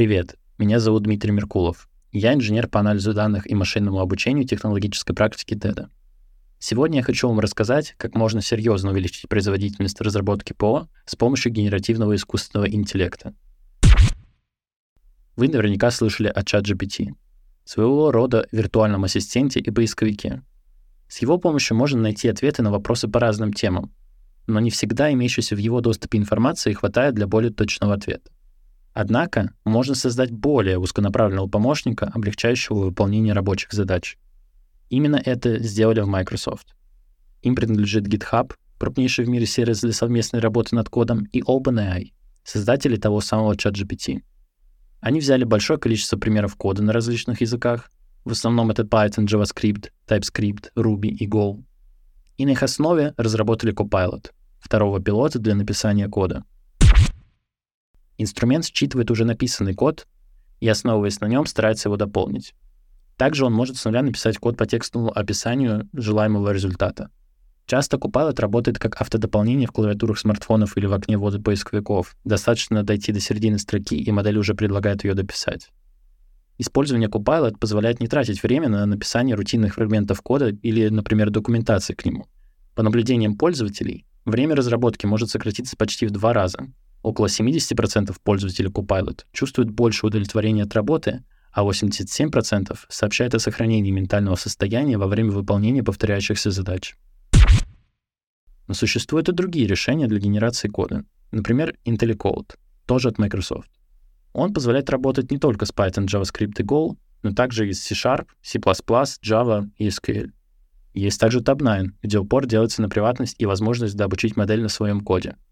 Привет, меня зовут Дмитрий Меркулов. Я инженер по анализу данных и машинному обучению технологической практики TED. Сегодня я хочу вам рассказать, как можно серьезно увеличить производительность разработки ПО с помощью генеративного искусственного интеллекта. Вы наверняка слышали о ChatGPT, своего рода виртуальном ассистенте и поисковике. С его помощью можно найти ответы на вопросы по разным темам, но не всегда имеющейся в его доступе информации хватает для более точного ответа. Однако можно создать более узконаправленного помощника, облегчающего выполнение рабочих задач. Именно это сделали в Microsoft. Им принадлежит GitHub, крупнейший в мире сервис для совместной работы над кодом, и OpenAI, создатели того самого ChatGPT. Они взяли большое количество примеров кода на различных языках, в основном это Python, JavaScript, TypeScript, Ruby и Go, и на их основе разработали Copilot, второго пилота для написания кода — Инструмент считывает уже написанный код и, основываясь на нем, старается его дополнить. Также он может с нуля написать код по текстовому описанию желаемого результата. Часто Copilot работает как автодополнение в клавиатурах смартфонов или в окне ввода поисковиков. Достаточно дойти до середины строки, и модель уже предлагает ее дописать. Использование Copilot позволяет не тратить время на написание рутинных фрагментов кода или, например, документации к нему. По наблюдениям пользователей, время разработки может сократиться почти в два раза, Около 70% пользователей Copilot чувствуют больше удовлетворения от работы, а 87% сообщают о сохранении ментального состояния во время выполнения повторяющихся задач. Но существуют и другие решения для генерации кода. Например, IntelliCode, тоже от Microsoft. Он позволяет работать не только с Python, JavaScript и Go, но также и с C-Sharp, C++, Java и SQL. Есть также Tab9, где упор делается на приватность и возможность дообучить модель на своем коде —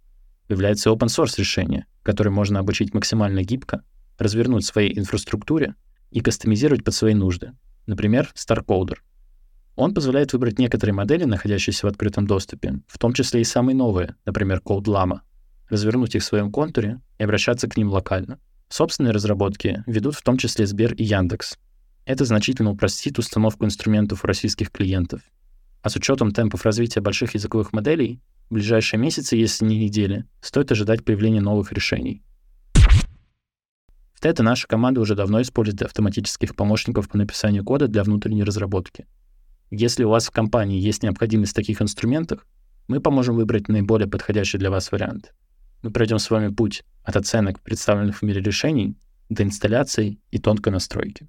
является open source решение, которое можно обучить максимально гибко, развернуть в своей инфраструктуре и кастомизировать под свои нужды. Например, StarCoder. Он позволяет выбрать некоторые модели, находящиеся в открытом доступе, в том числе и самые новые, например, CodeLama, развернуть их в своем контуре и обращаться к ним локально. Собственные разработки ведут в том числе Сбер и Яндекс. Это значительно упростит установку инструментов у российских клиентов. А с учетом темпов развития больших языковых моделей, в ближайшие месяцы, если не недели, стоит ожидать появления новых решений. В TED наша команда уже давно использует автоматических помощников по написанию кода для внутренней разработки. Если у вас в компании есть необходимость в таких инструментах, мы поможем выбрать наиболее подходящий для вас вариант. Мы пройдем с вами путь от оценок представленных в мире решений до инсталляции и тонкой настройки.